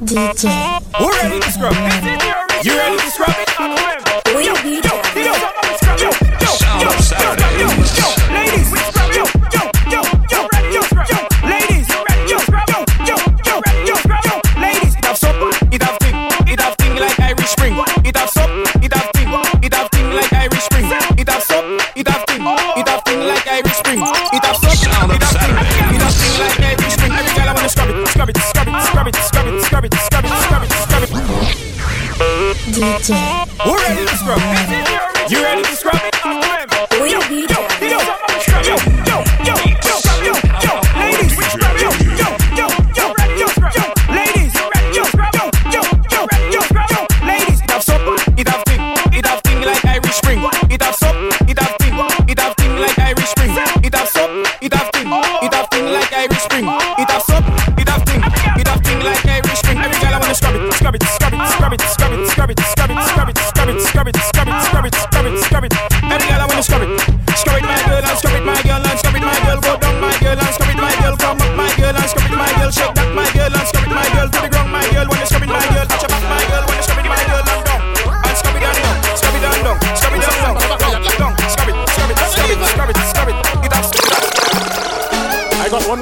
DJ. Who ready to scrub? You ready to scrub it? We Yo, DJ. yo, yo, yo, yo, Sound yo, of yo, Saturdays. yo, yo, ladies, yo, yo, yo, yo, yo, yo, ladies, yo, yo, yo, yo, yo, yo, yo, ladies. It have soap, it have thing, it have thing like Irish Spring. It have soap, it have thing, it have thing like Irish Spring. It have soap, it have thing, it have thing like Irish Spring. It have soap, Sound of it have thing, scrub it, scrub it, scrub it, scrub it, scrub it, scrub it, scrub it, scrub it. DJ. We're ready to scrub. You ready to scrub?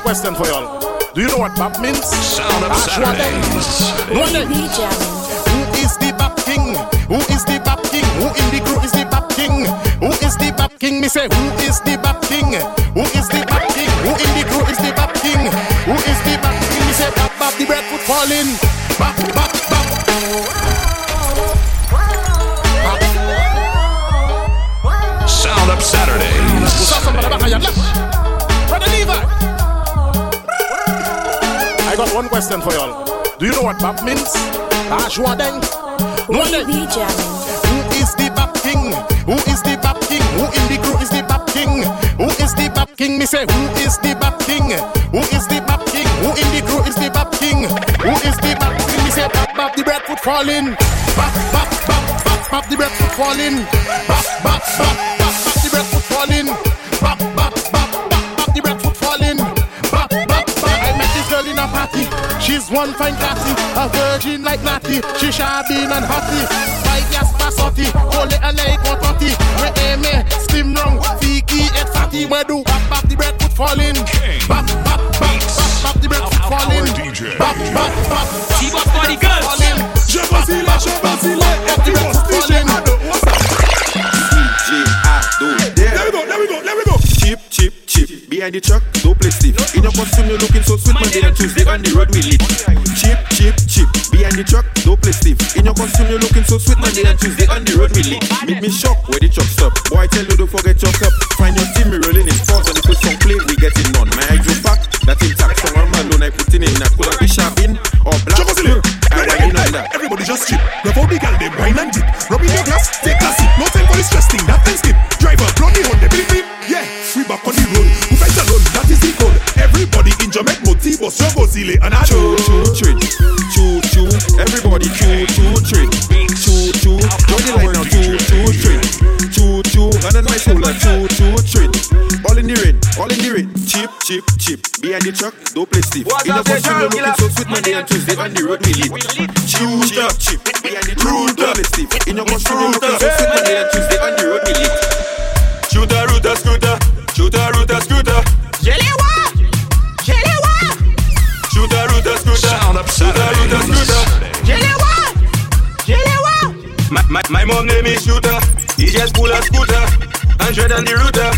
Question for y'all. Do you know what bap means? Sound of. Saturdays. No We then. DJ. Who is the bap king? Who is the bap king? Who in the crew is the bap king? Who is the bap king? Me say, who is the bap king? Who is the bap king? Who in the crew is the bap king? Who is the bap king? Me say, bap bap the breadfruit falling. Bap bap bap. One question for y'all. Do you know what bap means? Ashwa then. No Who is the bap king? Who is the bap king? Who in the crew is the bap king? Who is the bap king? Me say, who is the bap king? Who is the bap king? Who in the crew is the bap king? Who is the bap king? Me say, bap bap the breadfruit falling. Bap bap bap bap bap the breadfruit falling. Bap bap bap bap bap the breadfruit falling. Bap She's one fine classy, a virgin like Natty. She shabby and hotty. Five years passotti, hold it a like one totty. We aim it, slim wrong, fiki et fatty. We do bap bap the bread put falling. Bap bap bap bap bap the bread put falling. Bap bap bap Behind the truck, don't play stiff. In your costume, you're looking so sweet. Monday and Tuesday on the road we lit. Cheap, cheap, chip. Behind the truck, don't play stiff. In your costume, you're looking so sweet. Monday and Tuesday on the road we lit. Make me shock where the truck stop. Boy, I tell you don't forget your cup. Find your team, me rolling the truck, don't play stiff. In the costume, you're looking so sweet. Monday and Tuesday on the road we lit. Chip chip chip. Behind the truck, don't play stiff. In your costume, you're looking so sweet. Monday and Tuesday on the road we lit. Shooter, router, scooter, shooter, router, scooter. Shooter, router, scooter. Sound of Shooter, router, scooter. Saturdays. My, my, my mom name is Shooter. He just pull a scooter. Hundred on the router.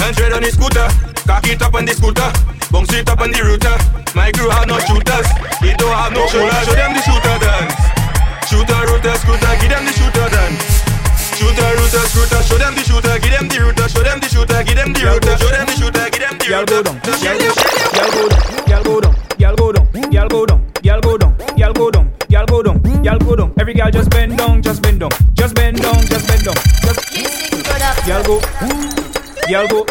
Hundred on the scooter. Cock it up on the scooter. Bounce it up on the router. My crew have no shooters. He don't have no shooters. Show them the shooter dance. Shooter, router, scooter. Give them the shooter dance. Shooter, router, scooter. Show them the shooter. Give them the router. Show them the shooter. Give them the router. Show them the shooter. Give them the Y'all router. go down, y'all go down, y'all go down, y'all go down, y'all go down, y'all go down, y'all go down, y'all go down, y'all go down. Every girl just bend down, just bend down, just bend down, just bend down, just y'all go, y'all go,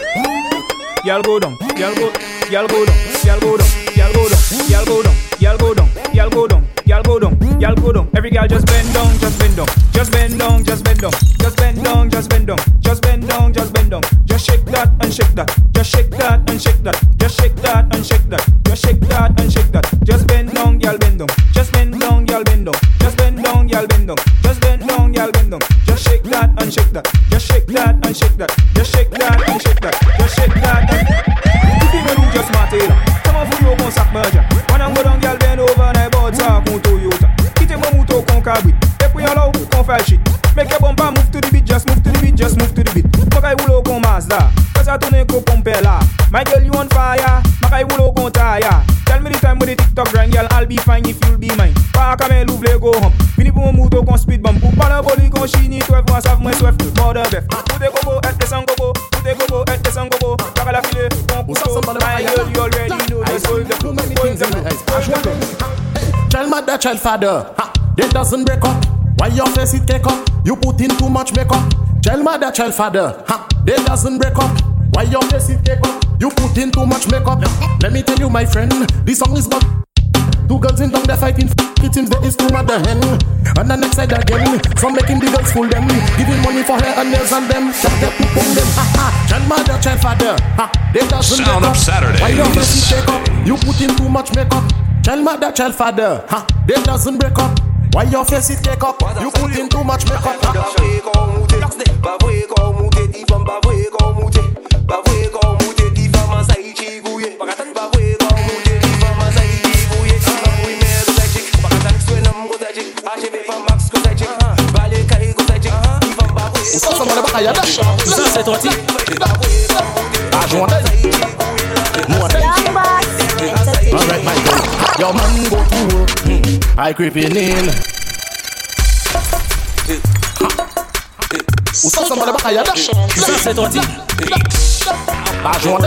y'all go down, y'all go, y'all go down, y'all go down, y'all go down, y'all go down, y'all go down, y'all go down, y'all go down, y'all go down. Every girl just bend down, just bend down, just bend down, just bend down, just bend down, just bend down, just bend down, just bend down. Just shake that and shake that, just shake that and shake that, just shake that and shake that, just shake that and shake Child father, ha, they doesn't break up. Why your face it cake up? You put in too much makeup. Child mother, child father, ha, they doesn't break up. Why your face it cake up? You put in too much makeup. Let me tell you, my friend, this song is about two girls in town they're fighting. It seems there is two mother hen. And the next side again, from making the girls fool them, giving money for hair and nails on them. Shut up, put on them, ha ha. Child mother, child father, ha, they doesn't Sound break up. Saturdays. Why your face it cake up? You put in too much makeup. Child mother, child father, ha, they doesn't break up. Why your face it cake up? You put in too much makeup. Ba I creeping in. Où ça, ça m'a l'air pas, y'a dash. Ça, c'est toi, ti. Ah, boss.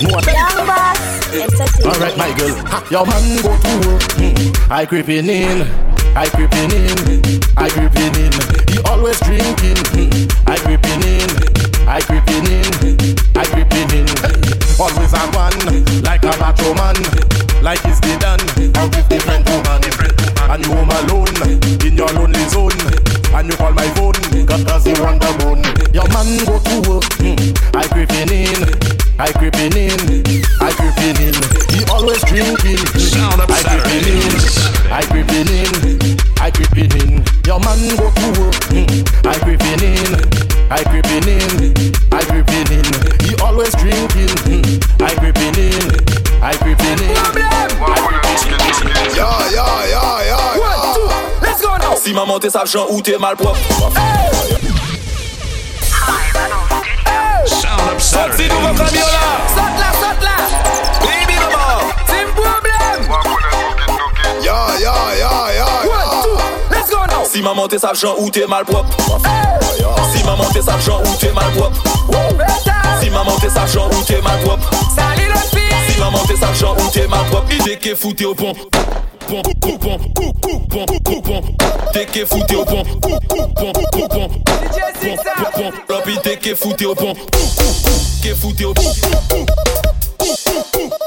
Entertainment. Alright, my girl. Your man go to work. Hmm. I creeping in. I creeping in. I creeping in. He always drinking. Hmm. I creeping in. I creeping in. I creeping in. Always a one, like a macho man, like he's the done. Out with different woman, and you home alone in your lonely zone. And you call my phone, you want the bone. Your man go to work. I creeping in. I creeping in. I creeping in. He always drinking. Sound I creeping in. I creeping in. I creeping in. Your man go to work. Hmm. I creeping in. I creeping in. I creeping in. He always drinking. Hmm. I creeping in. I creeping in. Ya, ya, ya, ya, One, two, let's go now. Si maman t'es sachant ou t'es mal propre. Sound of Si nou vok Saturdays. kamyon la, Sot la, sot la. baby maman. Tim problem. ya, ya, ya, ya, One, two, let's go now. Si maman t'es sachant ou t'es mal propre. Si maman t'es sargent ou t'es mal Si maman t'es sargent ou t'es mal Salut le Si maman t'es sargent ou t'es mal propre Idée qu'est foutu au pont. Coupon, coupon, coupon, coupon T'es qu'est foutu au pont. Coupon, coupon, coupon L'opie t'es qu'est foutu au pont. Qu'est foutu au pont.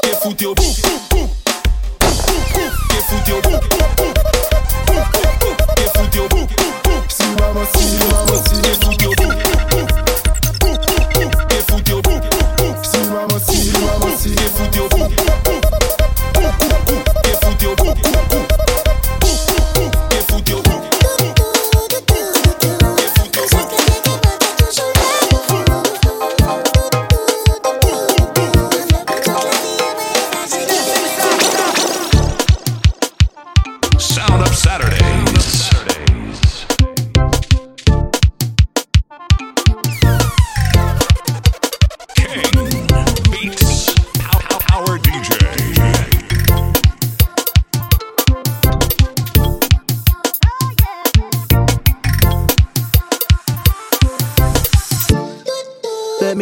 Qu'est foutu au pont. Qu'est foutu au pont. Qu'est foutu au pont. Coup, coup, Si maman, si maman, si qui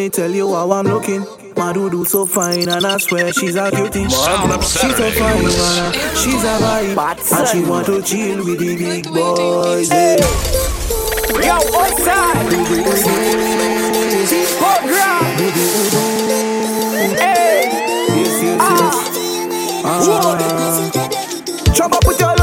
me tell you how I'm looking. My do so fine, and I swear she's a cutie. She's so fine, man. She's a vibe, and she want to chill with the big boys. Yeah. Yo, outside. Program. Hey. Yes, yes, yes. Ah. Jump up with your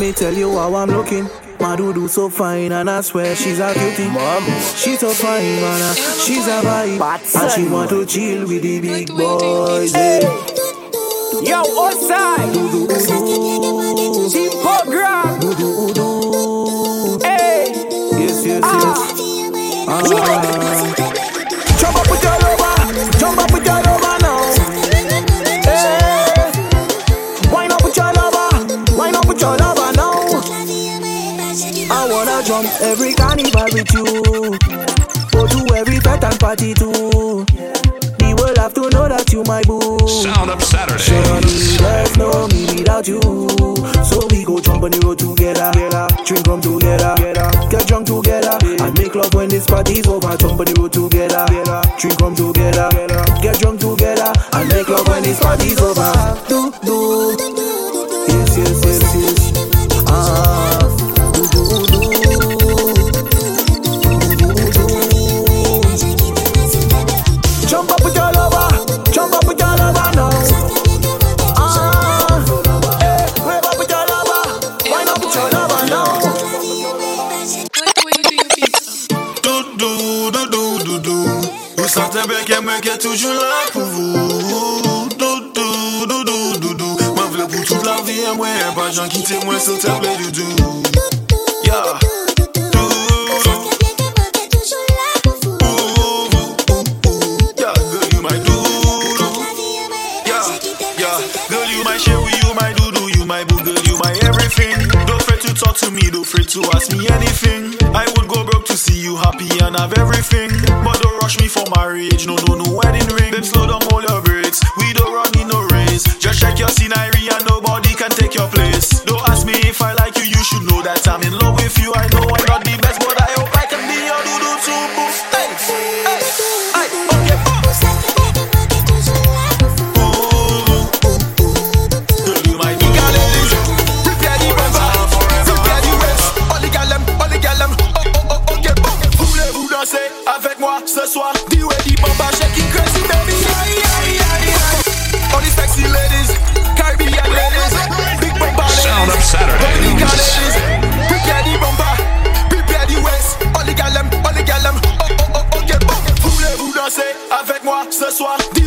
Let me tell you how I'm looking. My do so fine, and I swear she's a cutie. Mom, she's so fine, man. Uh, she's a vibe, and she want to chill with the big boys. Hey. Yo, outside. Deep program. Hey. Yes, yes, yes. Ah. ah. with you. Go to every fete and party too. The world have to know that you my boo. Sound up Saturday. Surely life no me without you. So we go jump on the road together. Drink rum together. Get drunk together. And make love when this party's over. Jump on the road together. Drink rum together. Get drunk together. And make love when this party's over. Do do. Yes yes yes yes. toujours là pour vous. Doudou, doudou, doudou. Moi, v'là pour toute la vie, moi, pas gens qui témoin sur table. avec moi ce soir.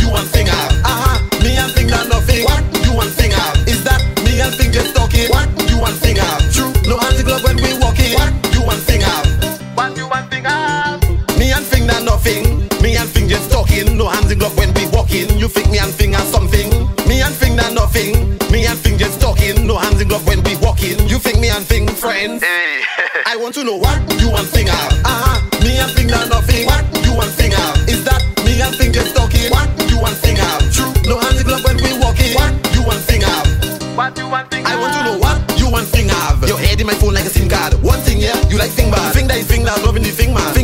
you want sing out? Uh-huh. me and Finger, nothing. What you want sing? Is that me and Finger just talking? What you want sing? True, no anti glove when we walking. What you want sing out? You want sing? Me and sing nothing. Me and sing just talking. No hands in glove when we walking. You think me and sing something? Me and sing nothing. Me and sing just talking. No hands in glove when we walking. You think me and sing friends? Hey. Eh. I want to know what you want sing out. Me and sing nothing. What you want sing? Is that me and Finger just talking? I want to know what you want thing have. Your head in my phone like a SIM card. One thing, yeah, you like thing bad. Thing that is thing that loving the thing man.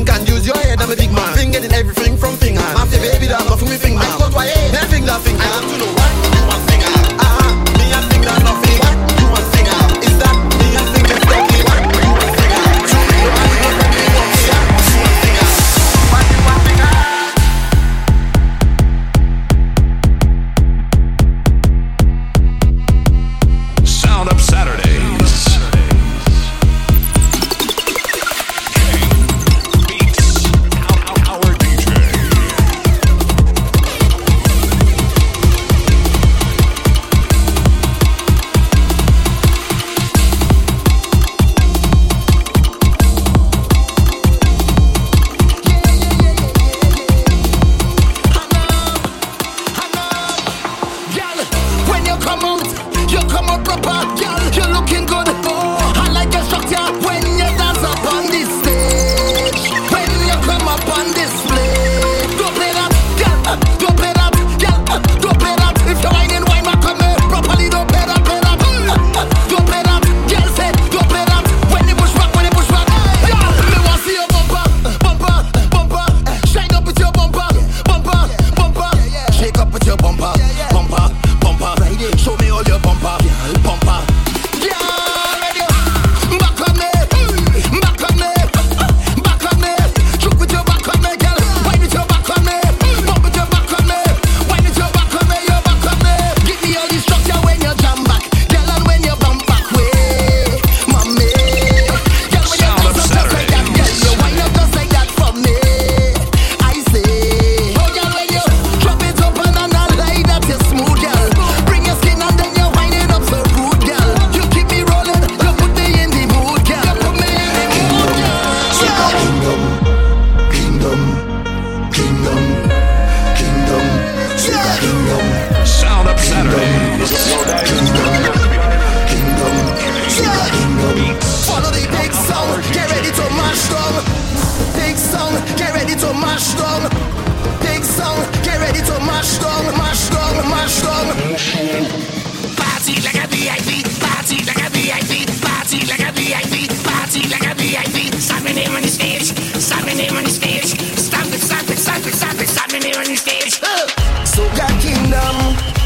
stage. Huh. Soca Kingdom,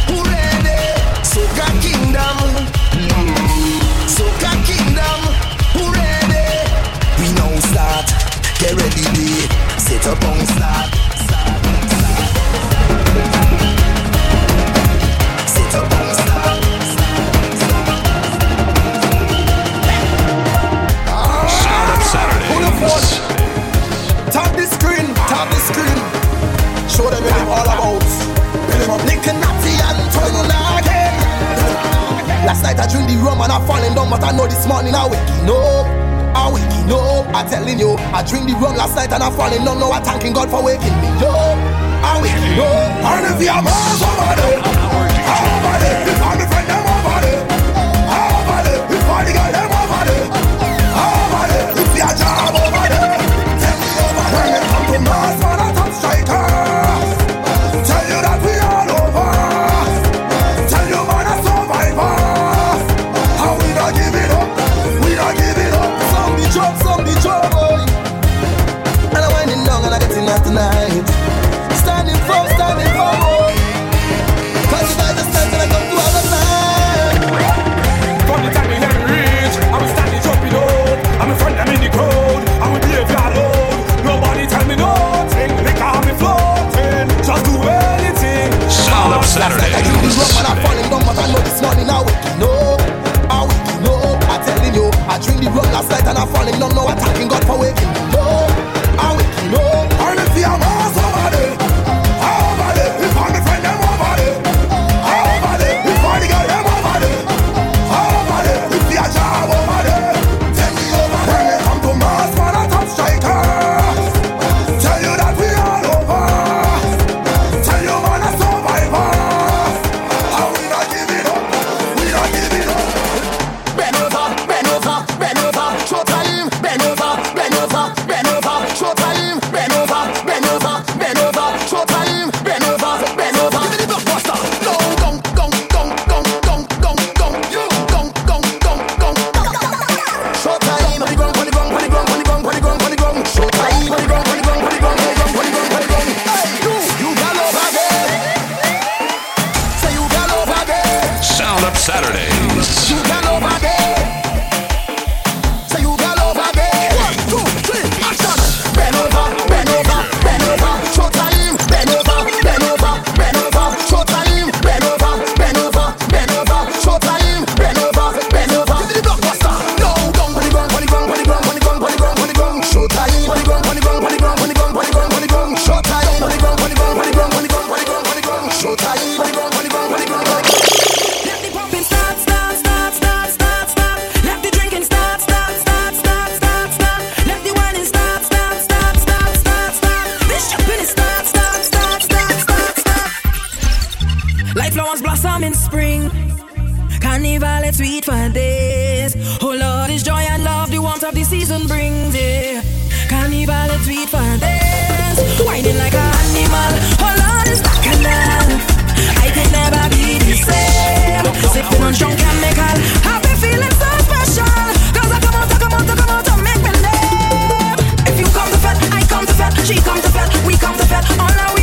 who ready? Soca Kingdom, Soca Kingdom, who ready? We now start, get ready, day. set up on start. on the rum and I'm falling down, but I know this morning I'm waking up. I'm waking up. I'm telling you, I drink the rum last night and I'm falling down. Now I'm thanking God for waking me up. I'm waking up. And if you're mad, somebody, somebody. coming spring. Carnival, is sweet for days. Oh Lord, is joy and love the warmth of the season brings. Yeah. Carnival, is sweet for days. Whining like an animal. Oh Lord, is that canal. I can never be the same. Sipping on strong chemical. I've been feeling so special. Cause I come out, I come out, I come out, I make my name. If you come to fed, I come to fed. She come to fed, we come to fed. All now we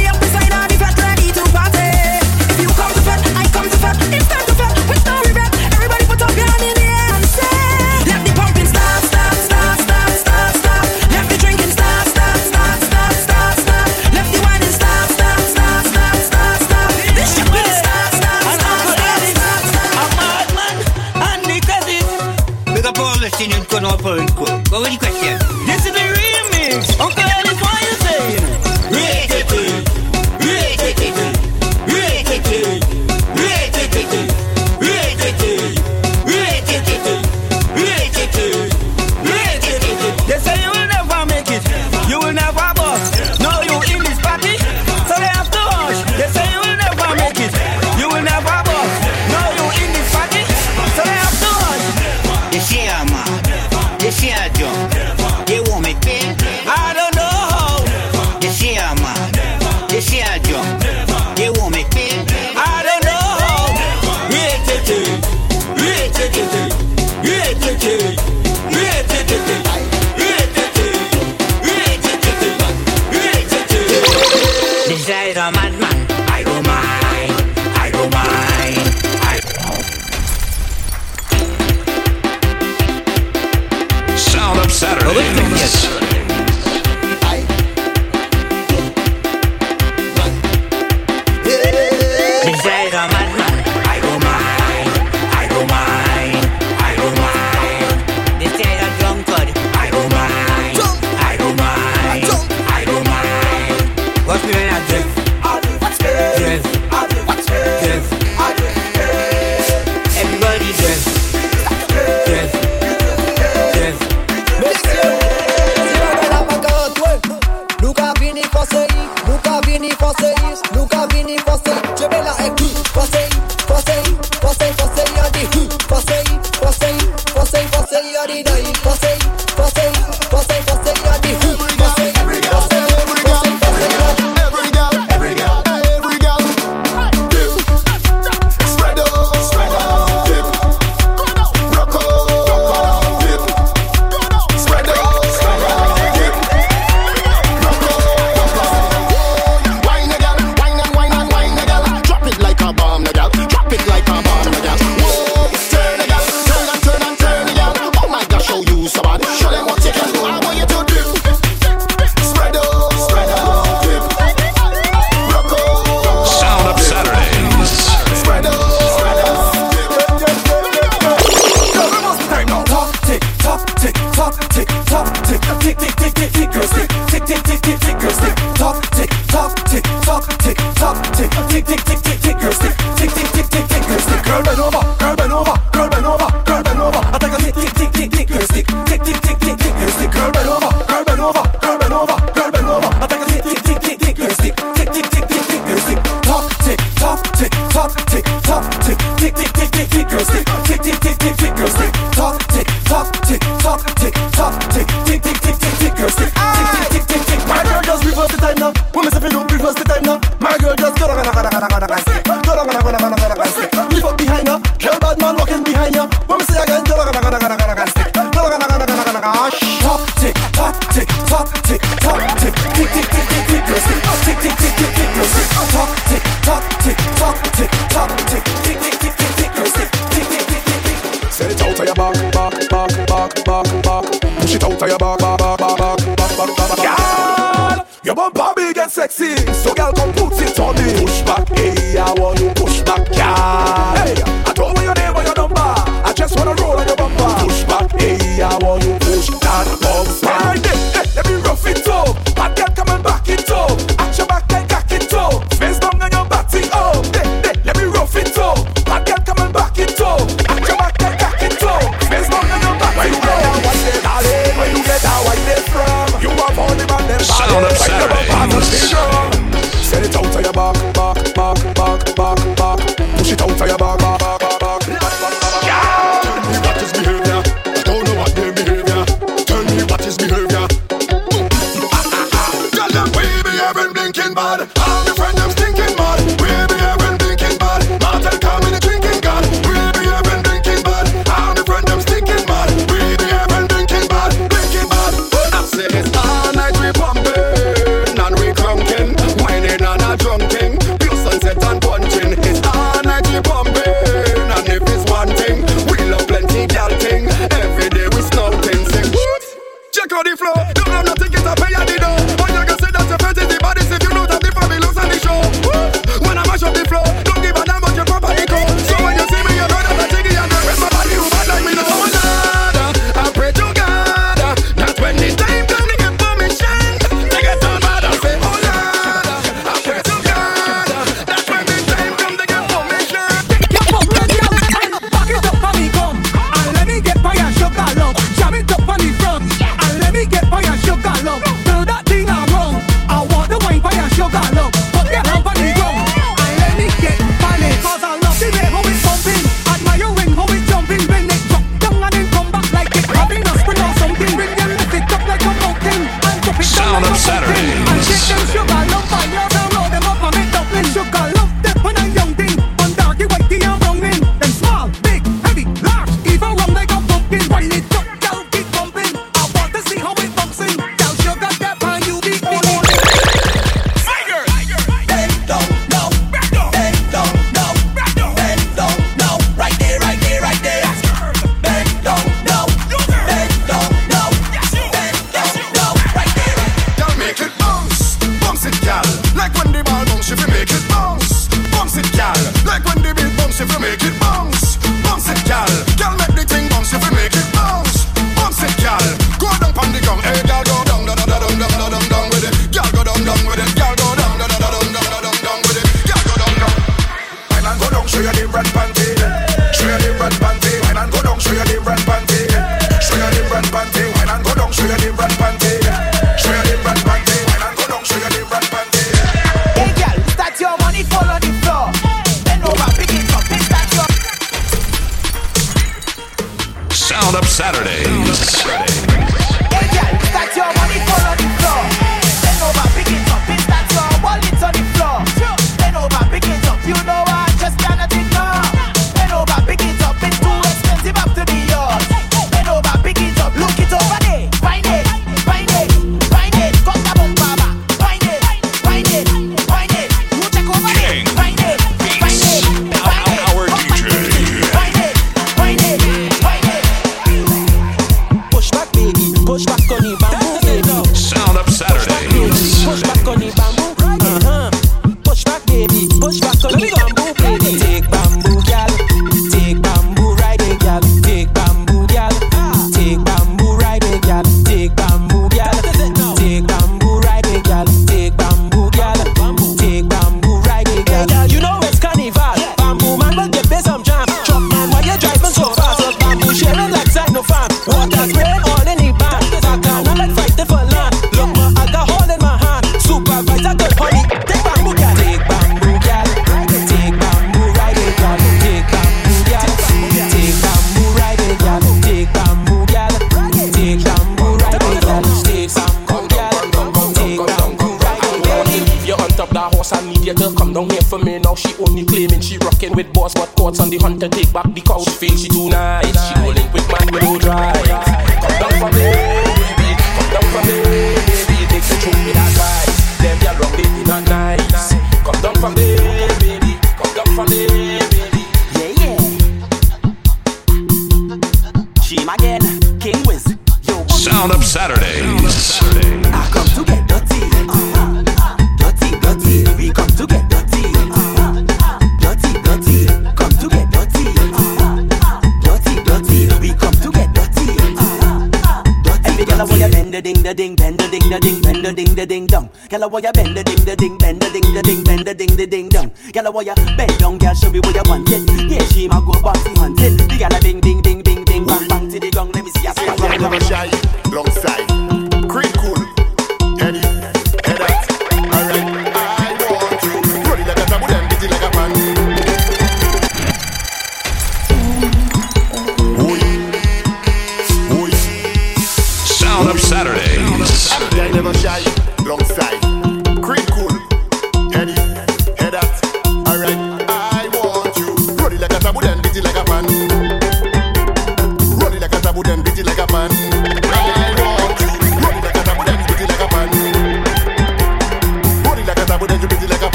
the ding, bend the ding, the ding, bend the ding, the ding dong. Girl, I ya bend the ding, the ding, bend the ding, the ding, bend the ding, the ding dong. Girl, I ya bend down, girl, show me what you want it. Yeah, she ma go bouncy hunting. The girl a bing, bing, bing, bing, bing, bang, bang to the gong. Let me see ya. Never shy, long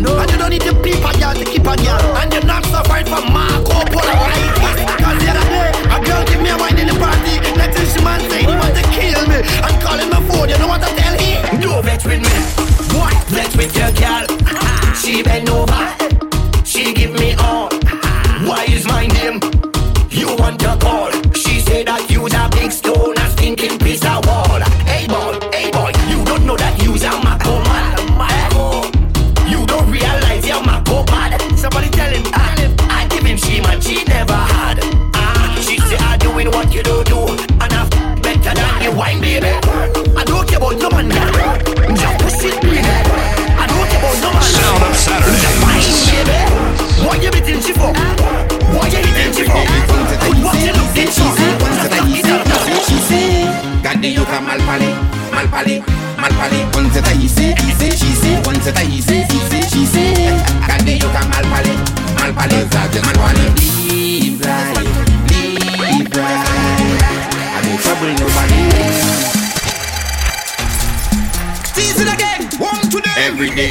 No. And you don't need to peep a girl to keep a girl. And you're not suffering from Marco Polo, right? Cause the other day, a girl give me a wine in the party. Next thing she man say he want to kill me. And calling my phone, you know what I tell him? No vex with me. What? Vex with your girl. She bend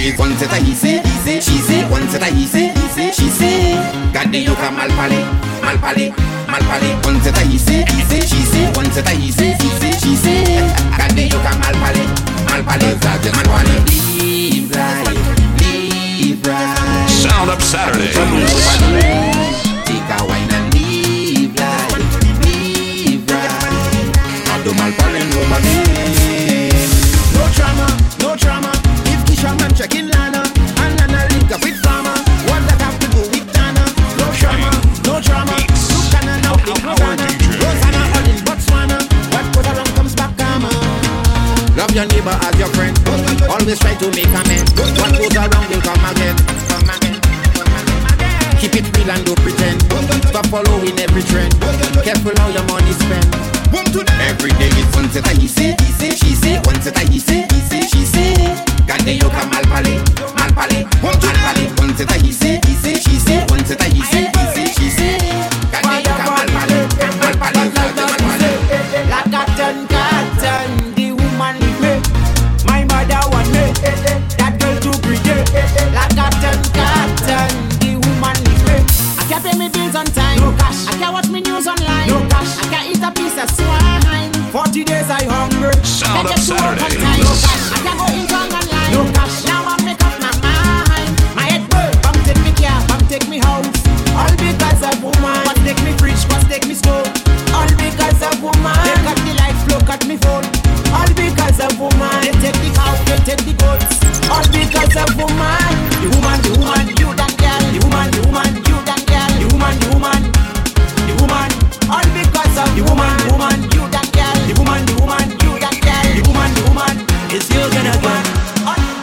Is one set a he say, he say, she say, one set a he say, he say, she say. Gade yo ka mal pale, mal pale, mal pale. One set a he say, he say, she say, one set a he say, he say, she say. Gade yo ka mal pale, mal pale. Zage man wane live right, live right. Sound of Saturdays.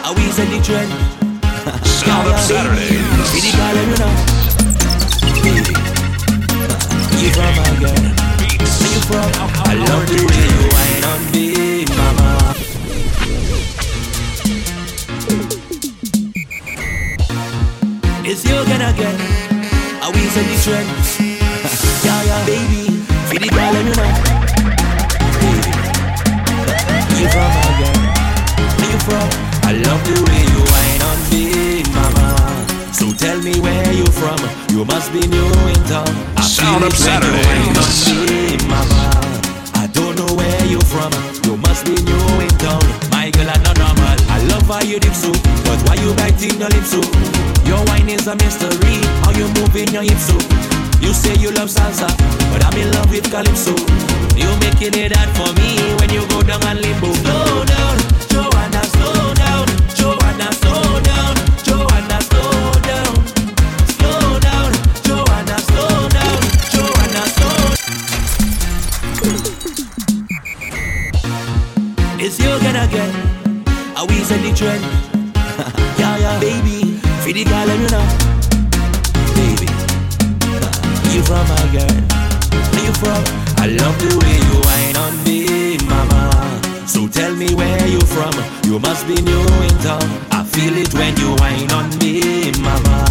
Are we set the trend? Sound of Saturdays. See the girl, you know. Baby, you from my girl. Where you from? I love the way you whine on me, mama. It's you gonna get. Are we set the trend? yeah, yeah, baby. See the girl, you know. Baby, you from my girl. Where you from? I love the way you whine on me, mama. So tell me where you from. You must be new in town. I Sound feel Saturday. you whine on Saturdays. me, mama. I don't know where you from. You must be new in town. My girl, I'm not normal. I love how you dip so, but why you biting your lips so? Your wine is a mystery. How you moving your hips so? You say you love salsa, but I'm in love with calypso. You making it hard for me when you go down and limbo. Slow down, slow set the trend? yeah, yeah, baby. Feed the girl, you know, baby. You from my girl? Where you from? I love the way you whine on me, mama. So tell me where you from. You must be new in town. I feel it when you whine on me, mama.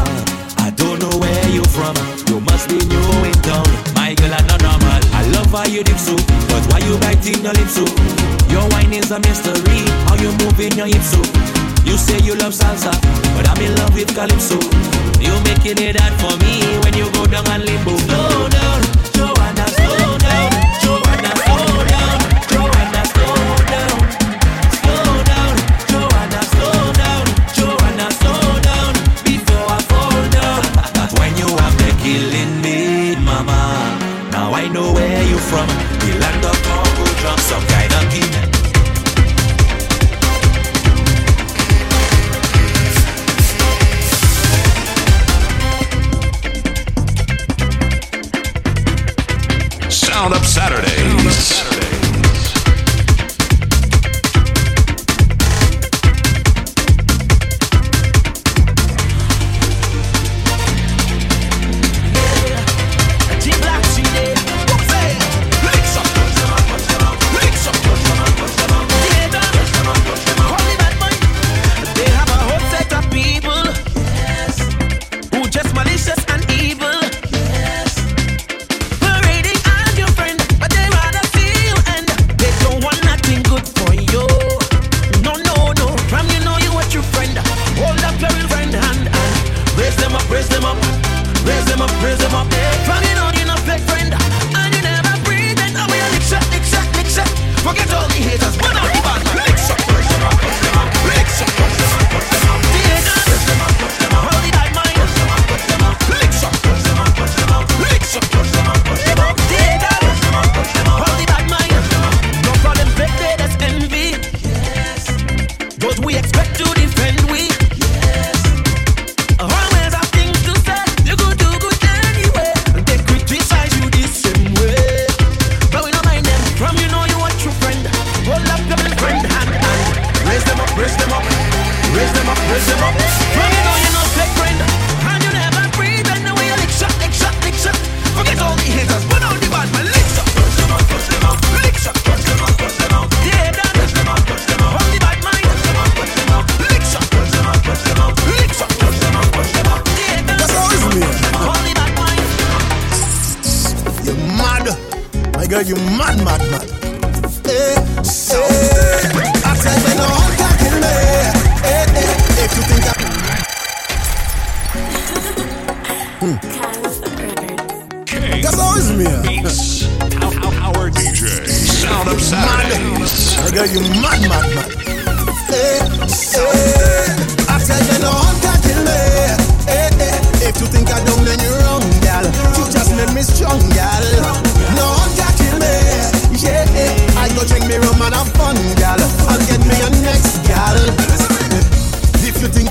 I don't know where you from. You must be new in town. My girl, I'm not normal. I love how you dip so, but why you biting your lips so? Your wine is a mystery. How you moving your hips so? You say you love salsa, but I'm in love with calypso. You making it hard for me when you go down and limbo. Slow down,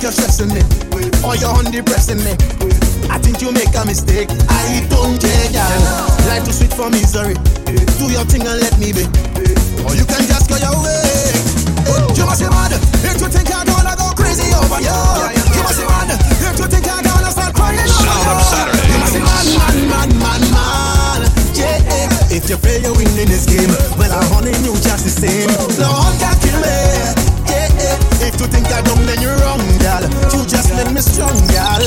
you're stressing me, or you're on depressing me, I think you make a mistake. I don't care, gal. Life too sweet for misery. Do your thing and let me be. Or you can just go your way. You must be mad if you think I'm gonna go crazy over you. You must be mad if you think I'm gonna start crying over you. You must be mad, mad, mad, mad, mad. Yeah, if you fail, you win in this game. Well, I'm hunting you just the same. One can kill me. Yeah, if you think I don't, then you're wrong, gal. You just made me strong, gal.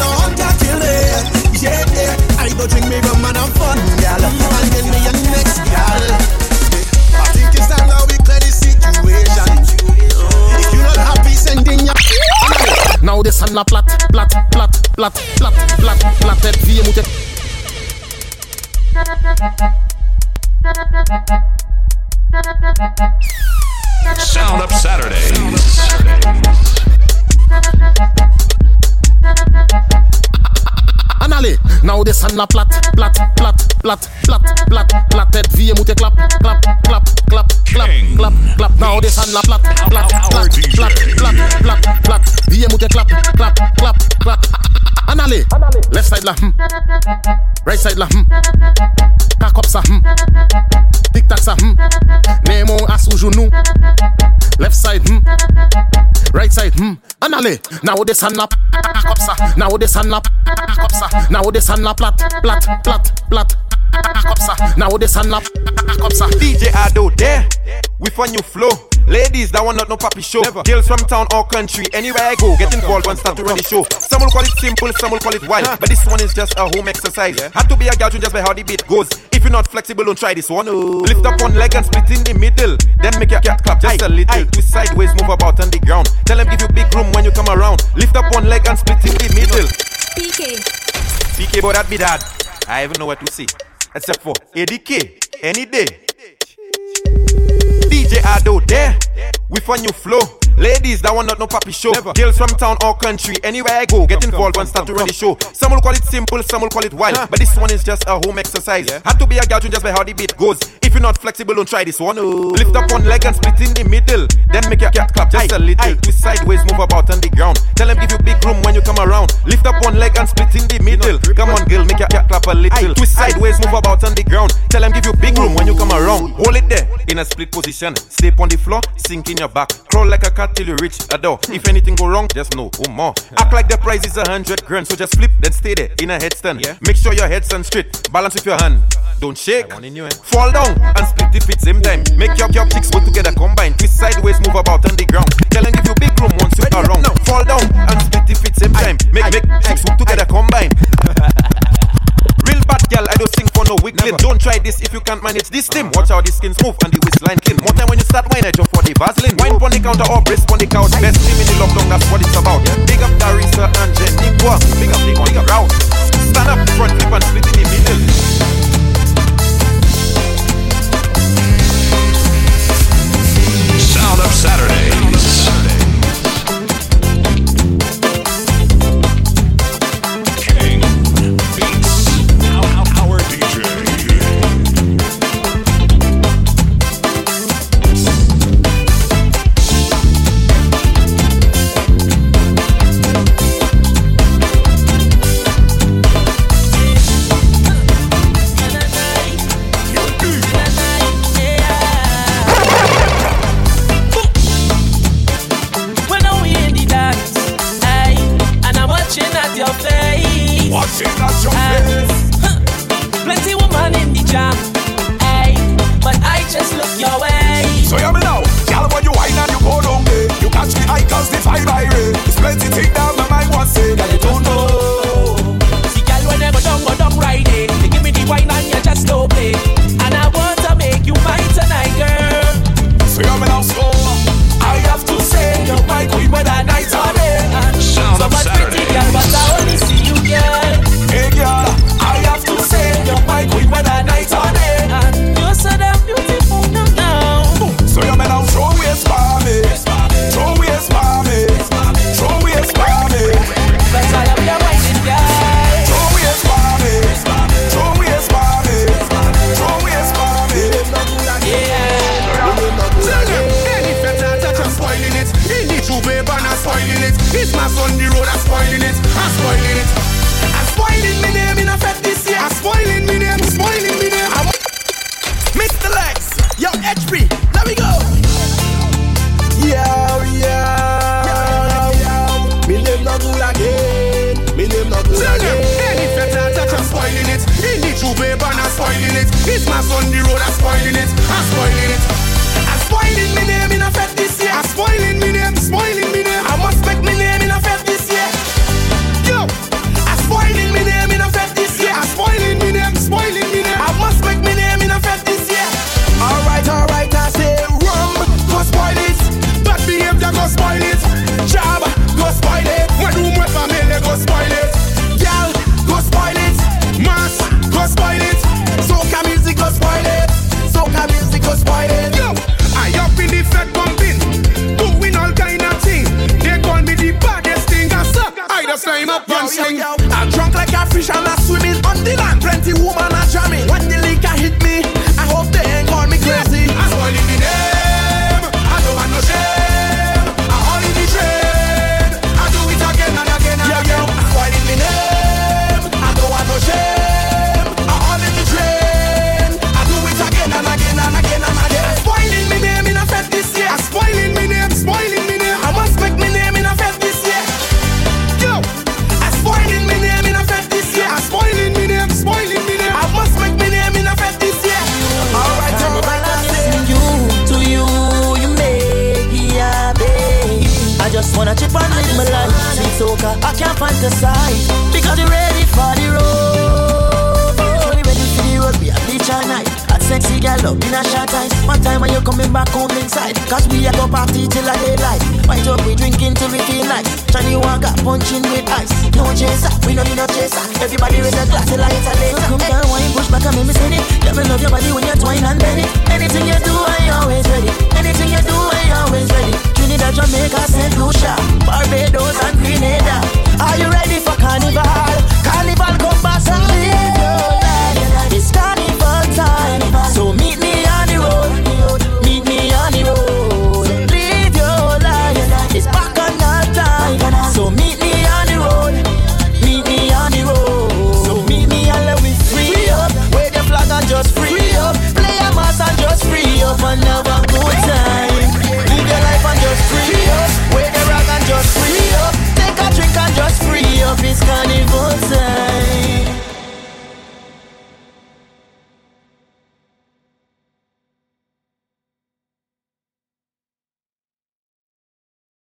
No one can kill me. Yeah, I go drink me rum and have fun, gal. And get me a next gal. I think it's time that we clear the situation. If you're not happy, send in your. Now this on a plat, plat, plat, plat, plat, plat, platted vie mute. Sound Up Saturdays. Anale, now this on a plat, plat, plat, plat, plat, plat, platted vie mute clap, clap, clap, clap, clap, clap, clap. Now this on a plat, plat, plat, plat, plat, plat, plat, vie mute clap, clap, clap, clap. Anale, left side la hmm, right side la hmm, cock up sa hmm, tic tac sa hmm, nemo as ou genou, left side hmm, right side hmm. Anale, now this on a cock up sa, now this on a cock up sa, now this on a plat, plat, plat, plat. Now this on a cock up sa. DJ Ado there with a new flow. Ladies, that one not no papi show. Girls from town or country, anywhere I go, get involved and start to run the show. Some will call it simple, some will call it wild, but this one is just a home exercise. Had to be a girl to just by how the beat goes. If you're not flexible, don't try this one. Oh. Lift up one leg and split in the middle, then make your cat clap just a little. Twist sideways, move about on the ground. Tell them give you big room when you come around. Lift up one leg and split in the middle. PK. PK, but that be that. I even know what to say. Except for ADK, any day. DJ Ado there, with a new flow. Ladies, that one not no papi show. Girls from town or country, anywhere I go, get involved and start to run the show. Some will call it simple, some will call it wild, but this one is just a home exercise. Had to be a girl to just by how the beat goes. If you're not flexible, don't try this one. Oh. Lift up one leg and split in the middle, then make your cat clap just a little. Twist sideways, move about on the ground. Tell them give you big room when you come around. Lift up one leg and split in the middle. Come on, girl, make your cat clap a little. Twist sideways, move about on the ground. Tell them give you big room when you come around. Hold it there in a split position. Step on the floor, sink in your back. Crawl like a cat till you reach a door. If anything go wrong, just know, oh more. Act like the price is a hundred grand, so just flip, then stay there in a headstand. Yeah. Make sure your headstand straight. Balance with your hand. Don't shake. Fall down and split the feet same time. Make your your cheeks go together combine. Twist sideways, move about on the ground. Tell them give you big room once you are wrong. Fall down and split the feet same time. Make make cheeks go together combine. Real bad girl, I don't sing for no wiggling. Don't try this if you can't manage this team. Watch how the skin smooth and the waistline clean. More time when you start wine, I jump for the Vaseline. Wine on the counter or brace on the couch. Best team in the lockdown, that's what it's about. Big up Darisa and Jeniqua. Big up the on the route. Stand up front, flip and split in the middle. Sound of Saturdays.